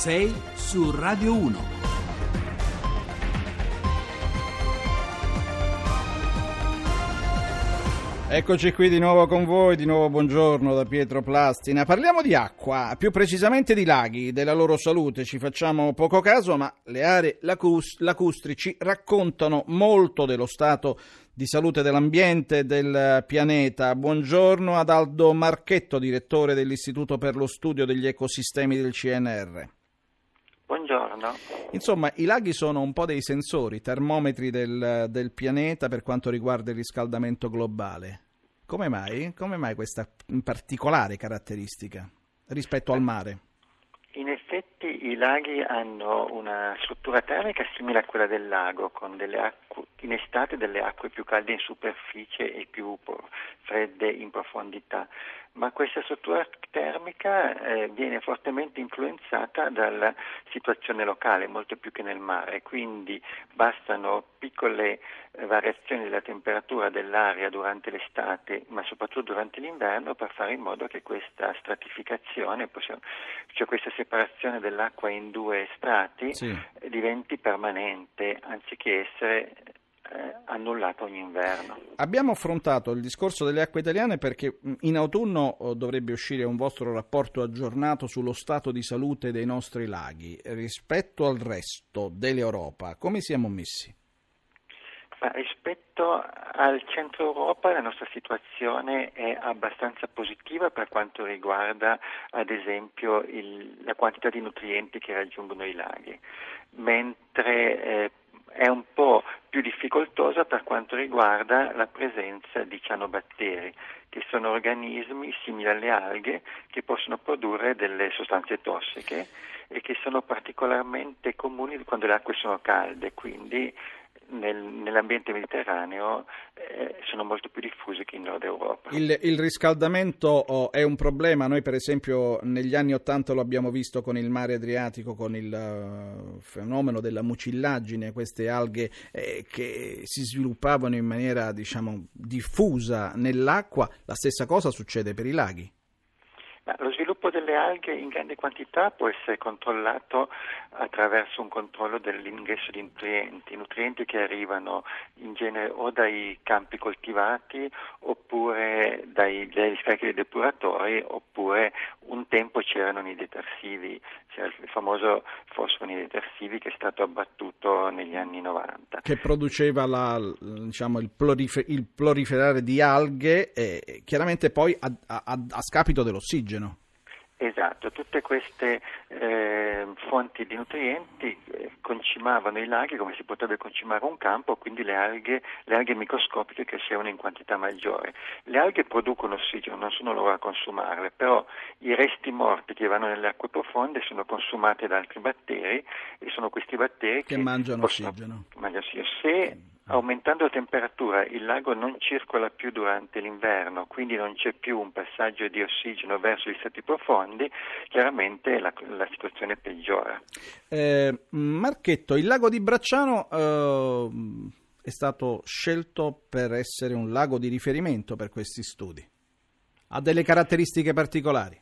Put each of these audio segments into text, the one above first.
6 su Radio 1. Eccoci qui di nuovo con voi, di nuovo buongiorno da Pietro Plastina. Parliamo di acqua, più precisamente di laghi, della loro salute. Ci facciamo poco caso, ma le aree lacustri ci raccontano molto dello stato di salute dell'ambiente e del pianeta. Buongiorno ad Aldo Marchetto, direttore dell'Istituto per lo studio degli ecosistemi del CNR. Buongiorno. Insomma, i laghi sono un po' dei sensori, termometri del, del pianeta per quanto riguarda il riscaldamento globale. Come mai? Come mai questa particolare caratteristica rispetto al mare? In effetti i laghi hanno una struttura termica simile a quella del lago, con acque, in estate delle acque più calde in superficie e più fredde in profondità. Ma questa struttura termica eh, viene fortemente influenzata dalla situazione locale, molto più che nel mare, quindi bastano piccole eh, variazioni della temperatura dell'aria durante l'estate, ma soprattutto durante l'inverno, per fare in modo che questa stratificazione, cioè questa separazione dell'acqua in due strati, sì. diventi permanente, anziché essere eh, annullato ogni inverno. Abbiamo affrontato il discorso delle acque italiane perché in autunno oh, dovrebbe uscire un vostro rapporto aggiornato sullo stato di salute dei nostri laghi rispetto al resto dell'Europa. Come siamo messi? Ma rispetto al centro Europa la nostra situazione è abbastanza positiva per quanto riguarda ad esempio il, la quantità di nutrienti che raggiungono i laghi, mentre eh, è un po' più difficoltosa per quanto riguarda la presenza di cianobatteri, che sono organismi simili alle alghe che possono produrre delle sostanze tossiche e che sono particolarmente comuni quando le acque sono calde, quindi nel, nell'ambiente mediterraneo eh, sono molto più diffusi che in Nord Europa. Il, il riscaldamento oh, è un problema, noi per esempio negli anni Ottanta lo abbiamo visto con il mare Adriatico, con il uh, fenomeno della mucillagine, queste alghe eh, che si sviluppavano in maniera diciamo diffusa nell'acqua, la stessa cosa succede per i laghi. Lo sviluppo delle alghe in grande quantità può essere controllato attraverso un controllo dell'ingresso di nutrienti, nutrienti che arrivano in genere o dai campi coltivati oppure dai, dagli sprechi dei depuratori oppure un tempo c'erano i detersivi, c'era il famoso fosforo nei detersivi che è stato abbattuto negli anni 90. Che produceva la, diciamo, il, prolifer- il, proliferare di alghe e chiaramente poi a, a, a scapito dell'ossigeno. Esatto, tutte queste eh, fonti di nutrienti eh, concimavano i laghi come si potrebbe concimare un campo, quindi le alghe, le alghe microscopiche crescevano in quantità maggiore. Le alghe producono ossigeno, non sono loro a consumarle, però i resti morti che vanno nelle acque profonde sono consumati da altri batteri e sono questi batteri che, che mangiano possono, ossigeno. Mangiano ossigeno. Se Aumentando la temperatura il lago non circola più durante l'inverno, quindi non c'è più un passaggio di ossigeno verso gli strati profondi, chiaramente la, la situazione peggiora. Eh, Marchetto, il lago di Bracciano eh, è stato scelto per essere un lago di riferimento per questi studi. Ha delle caratteristiche particolari?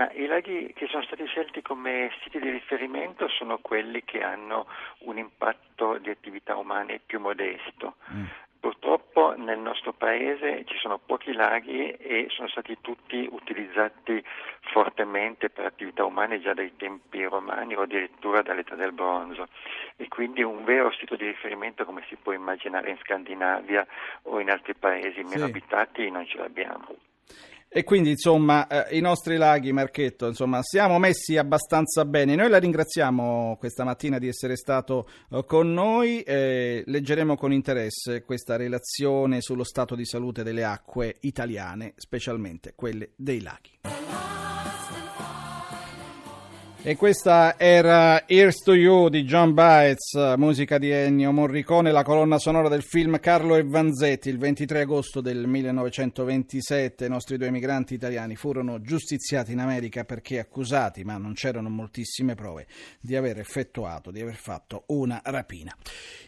Ma i laghi che sono stati scelti come siti di riferimento sono quelli che hanno un impatto di attività umane più modesto. Mm. Purtroppo nel nostro paese ci sono pochi laghi e sono stati tutti utilizzati fortemente per attività umane già dai tempi romani o addirittura dall'età del bronzo e quindi un vero sito di riferimento come si può immaginare in Scandinavia o in altri paesi meno sì. abitati non ce l'abbiamo. E quindi, insomma, eh, i nostri laghi, Marchetto, insomma, siamo messi abbastanza bene. Noi la ringraziamo questa mattina di essere stato eh, con noi. Eh, leggeremo con interesse questa relazione sullo stato di salute delle acque italiane, specialmente quelle dei laghi. E questa era Here's to You di John Baez, musica di Ennio Morricone, la colonna sonora del film Carlo e Vanzetti. Il 23 agosto del 1927 i nostri due emigranti italiani furono giustiziati in America perché accusati, ma non c'erano moltissime prove, di aver effettuato, di aver fatto una rapina.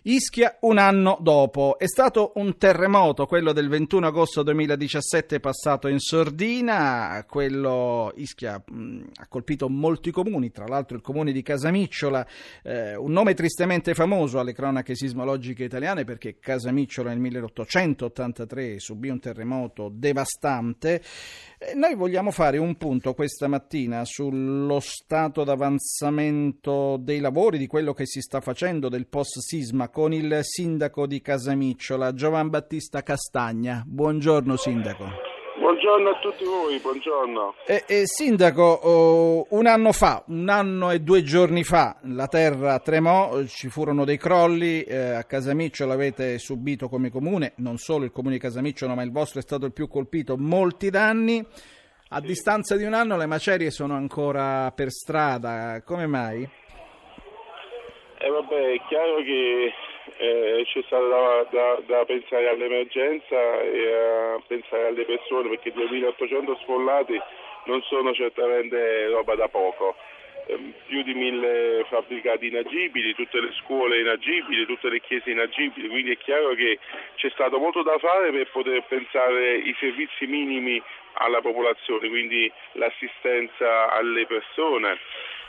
Ischia un anno dopo. È stato un terremoto, quello del 21 agosto 2017 passato in sordina. Quello Ischia mh, ha colpito molti comuni comuni, tra l'altro il comune di Casamicciola, eh, un nome tristemente famoso alle cronache sismologiche italiane perché Casamicciola nel 1883 subì un terremoto devastante. Eh, noi vogliamo fare un punto questa mattina sullo stato d'avanzamento dei lavori, di quello che si sta facendo del post sisma con il sindaco di Casamicciola, Giovan Battista Castagna. Buongiorno sindaco. Buongiorno a tutti voi, buongiorno. Eh, eh, sindaco, oh, un anno fa, un anno e due giorni fa, la terra tremò, ci furono dei crolli, eh, a Casamiccio l'avete subito come comune, non solo il comune di Casamiccio, ma il vostro è stato il più colpito, molti danni. A sì. distanza di un anno le macerie sono ancora per strada, come mai? Eh vabbè, è chiaro che eh, c'è stato da, da, da, pensare all'emergenza e a pensare alle persone perché 2800 sfollati non sono certamente roba da poco. Eh, più di mille fabbricati inagibili, tutte le scuole inagibili, tutte le chiese inagibili, quindi è chiaro che c'è stato molto da fare per poter pensare i servizi minimi alla popolazione, quindi l'assistenza alle persone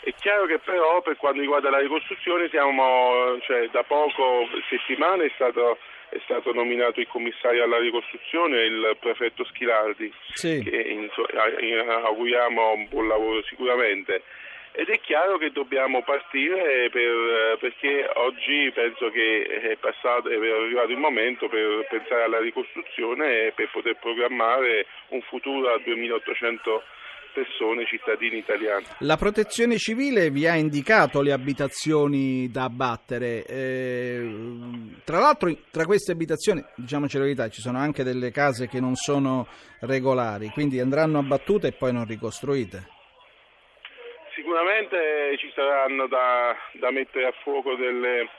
è chiaro che però per quanto riguarda la ricostruzione siamo, cioè, da poco settimane è stato, è stato, nominato il commissario alla ricostruzione, il prefetto Schilardi, sì. che insomma, auguriamo un buon lavoro sicuramente. Ed è chiaro che dobbiamo partire per, perché oggi penso che è, passato, è arrivato il momento per pensare alla ricostruzione e per poter programmare un futuro a 2800 persone, cittadini italiani. La protezione civile vi ha indicato le abitazioni da abbattere. Eh, tra l'altro, tra queste abitazioni, diciamoci la verità, ci sono anche delle case che non sono regolari, quindi andranno abbattute e poi non ricostruite. Sicuramente ci saranno da, da mettere a fuoco delle,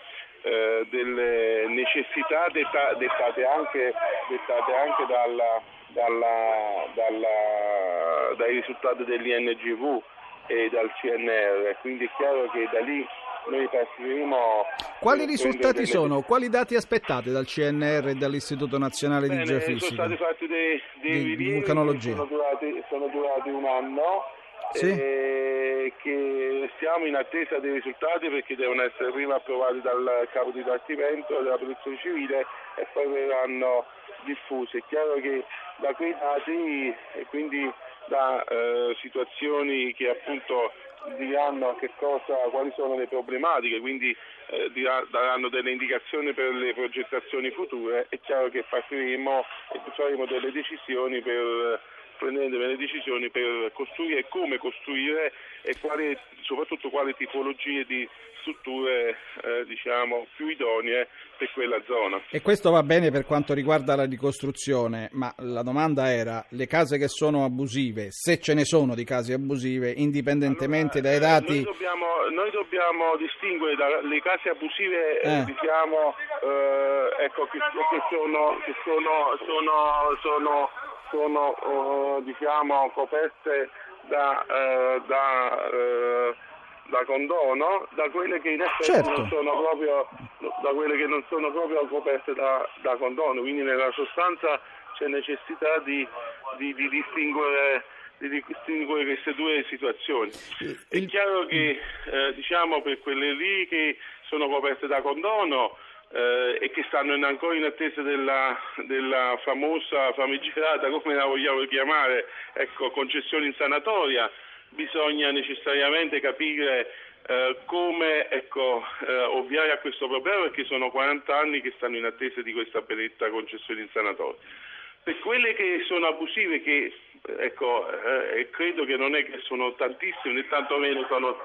eh, delle necessità dettate anche, dettate anche dalla, dalla, dalla, dai risultati dell'INGV e dal CNR, quindi è chiaro che da lì noi partiremo. Quali risultati delle... sono? Quali dati aspettate dal CNR e dall'Istituto Nazionale Bene, di Geofisica? Sono stati fatti dei, dei di, vulcanologia. Sono durati, sono durati un anno. Sì. E che siamo in attesa dei risultati perché devono essere prima approvati dal capo di dipartimento della protezione civile e poi verranno diffusi. È chiaro che da quei dati e quindi da eh, situazioni che appunto diranno cosa, quali sono le problematiche, quindi eh, daranno delle indicazioni per le progettazioni future, è chiaro che partiremo e faremo delle decisioni per prendendo delle decisioni per costruire come costruire e quali, soprattutto quali tipologie di strutture eh, diciamo, più idonee per quella zona. E questo va bene per quanto riguarda la ricostruzione, ma la domanda era le case che sono abusive, se ce ne sono di case abusive, indipendentemente allora, dai dati... Noi dobbiamo, noi dobbiamo distinguere dalle case abusive, eh. Eh, diciamo, eh, ecco, che, che, sono, che sono, sono, sono, sono uh, diciamo, coperte da, uh, da uh, da condono da quelle che in effetti certo. non sono proprio da quelle che non sono proprio coperte da, da condono. Quindi nella sostanza c'è necessità di, di, di, distinguere, di distinguere queste due situazioni. È chiaro che eh, diciamo per quelle lì che sono coperte da condono eh, e che stanno in, ancora in attesa della, della, famosa famigerata, come la vogliamo chiamare, ecco, concessione in sanatoria, bisogna necessariamente capire eh, come ecco, eh, ovviare a questo problema perché sono 40 anni che stanno in attesa di questa benedetta concessione in sanatoria. Per quelle che sono abusive, che ecco, eh, credo che non è che sono tantissime, né tantomeno sono,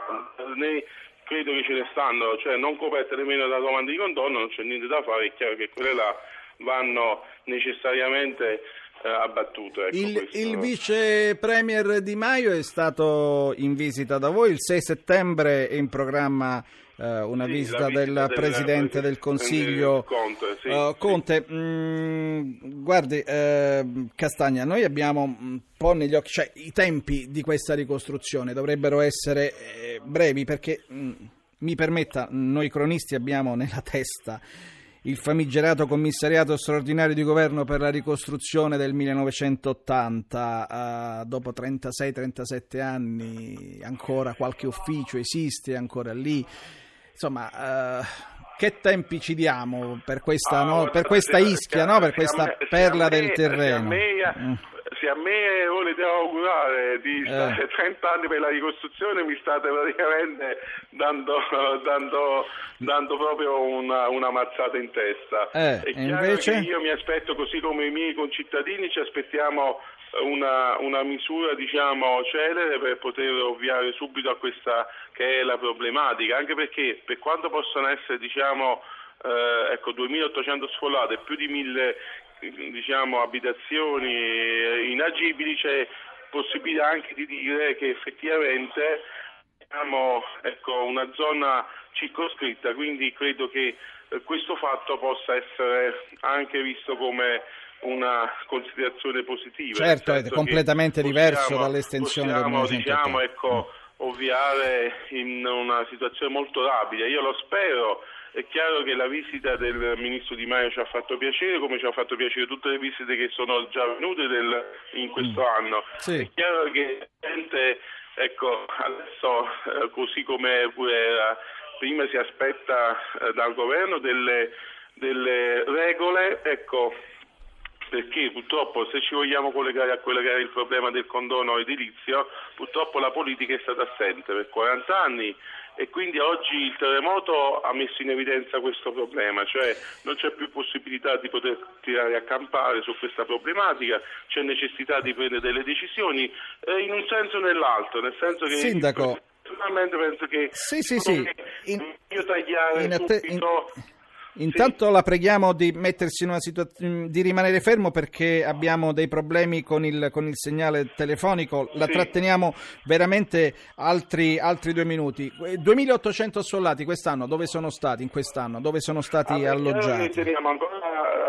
né credo che ce ne stanno, cioè non coperte nemmeno da domande di contorno, non c'è niente da fare, è chiaro che quelle là vanno necessariamente eh, abbattuto. Ecco, il, il, vice premier Di Maio è stato in visita da voi, il 6 settembre in programma una sì, visita, visita del, del Presidente del Consiglio Conte. Sì, uh, Conte sì. mh, mm, guardi eh, Castagna, noi abbiamo un po' negli occhi, cioè i tempi di questa ricostruzione dovrebbero essere eh, brevi perché mh, mm, mi permetta, noi cronisti abbiamo nella testa il famigerato commissariato straordinario di governo per la ricostruzione del 1980, uh, dopo 36-37 anni ancora qualche ufficio esiste ancora lì, insomma... Uh, che tempi ci diamo per questa, ah, no, per questa ischia, no, per questa perla me, del terreno? Mm se a me volete augurare di stare eh. 30 anni per la ricostruzione mi state praticamente dando, dando, dando proprio una, una, mazzata in testa. Eh, chiaro invece... che io mi aspetto, così come i miei concittadini, ci aspettiamo una, una, misura diciamo celere per poter ovviare subito a questa che è la problematica, anche perché per quanto possono essere diciamo eh, ecco, 2800 sfollate e più di 1000 diciamo, abitazioni inagibili c'è possibilità anche di dire che effettivamente abbiamo ecco, una zona circoscritta, quindi credo che eh, questo fatto possa essere anche visto come una considerazione positiva. Certo, è completamente possiamo, diverso dall'estensione possiamo, del diciamo, ecco, mm. ovviare in una situazione molto rapida. Io lo spero è chiaro che la visita del ministro Di Maio ci ha fatto piacere, come ci ha fatto piacere tutte le visite che sono già venute del, in questo mm. anno. Sì. È chiaro che gente, ecco, adesso eh, così come pure era, prima si aspetta eh, dal governo delle, delle regole, ecco, perché purtroppo se ci vogliamo collegare a quello che era il problema del condono edilizio, purtroppo la politica è stata assente per 40 anni e quindi oggi il terremoto ha messo in evidenza questo problema, cioè non c'è più possibilità di poter tirare a campare su questa problematica, c'è necessità di prendere delle decisioni eh, in un senso o nell'altro, nel senso che Sindaco. personalmente penso che sì, sì, sì. In, tagliare in atte- subito in Intanto sì. la preghiamo di mettersi in una situazione di rimanere fermo perché abbiamo dei problemi con il, con il segnale telefonico. La sì. tratteniamo veramente altri, altri, due minuti. 2800 soldati quest'anno dove sono stati in quest'anno? Dove sono stati ah, alloggiati? Teniamo ancora,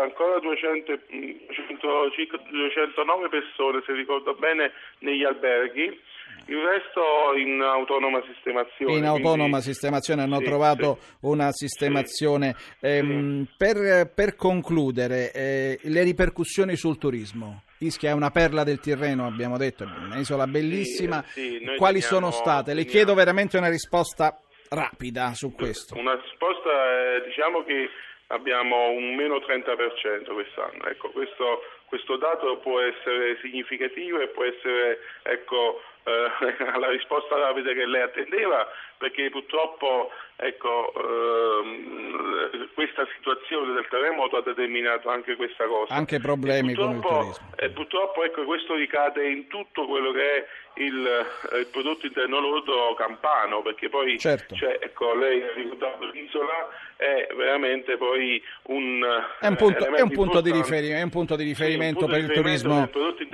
ancora 200, 209 persone, se ricordo bene, negli alberghi il resto in autonoma sistemazione. In autonoma quindi... sistemazione hanno sì, trovato sì. una sistemazione. Sì. Ehm, per, per, concludere, eh, le ripercussioni sul turismo. Ischia è una perla del Tirreno, abbiamo detto, è un'isola bellissima. Quali teniamo, sono state? Le chiedo veramente una risposta rapida su questo. Una risposta, eh, diciamo che abbiamo un meno 30% quest'anno. Ecco, questo, questo, dato può essere significativo e può essere ecco, eh, la risposta rapida che lei attendeva, perché purtroppo ecco, ehm, questa situazione del terremoto ha determinato anche questa cosa. Anche problemi con il turismo. E purtroppo ecco, questo ricade in tutto quello che è il, il prodotto interno lordo campano, perché poi certo. cioè, ecco, lei ha ricordato l'isola, è veramente poi un, è un punto, è un punto, di, riferimento, è un punto di riferimento sì, per il turismo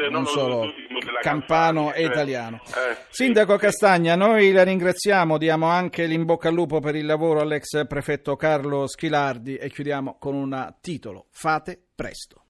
non solo campano e cioè, italiano. Eh, Sindaco sì, Castagna, noi la ringraziamo, diamo anche l'in bocca al lupo per il lavoro all'ex prefetto Carlo Schilardi e chiudiamo con un titolo, fate presto.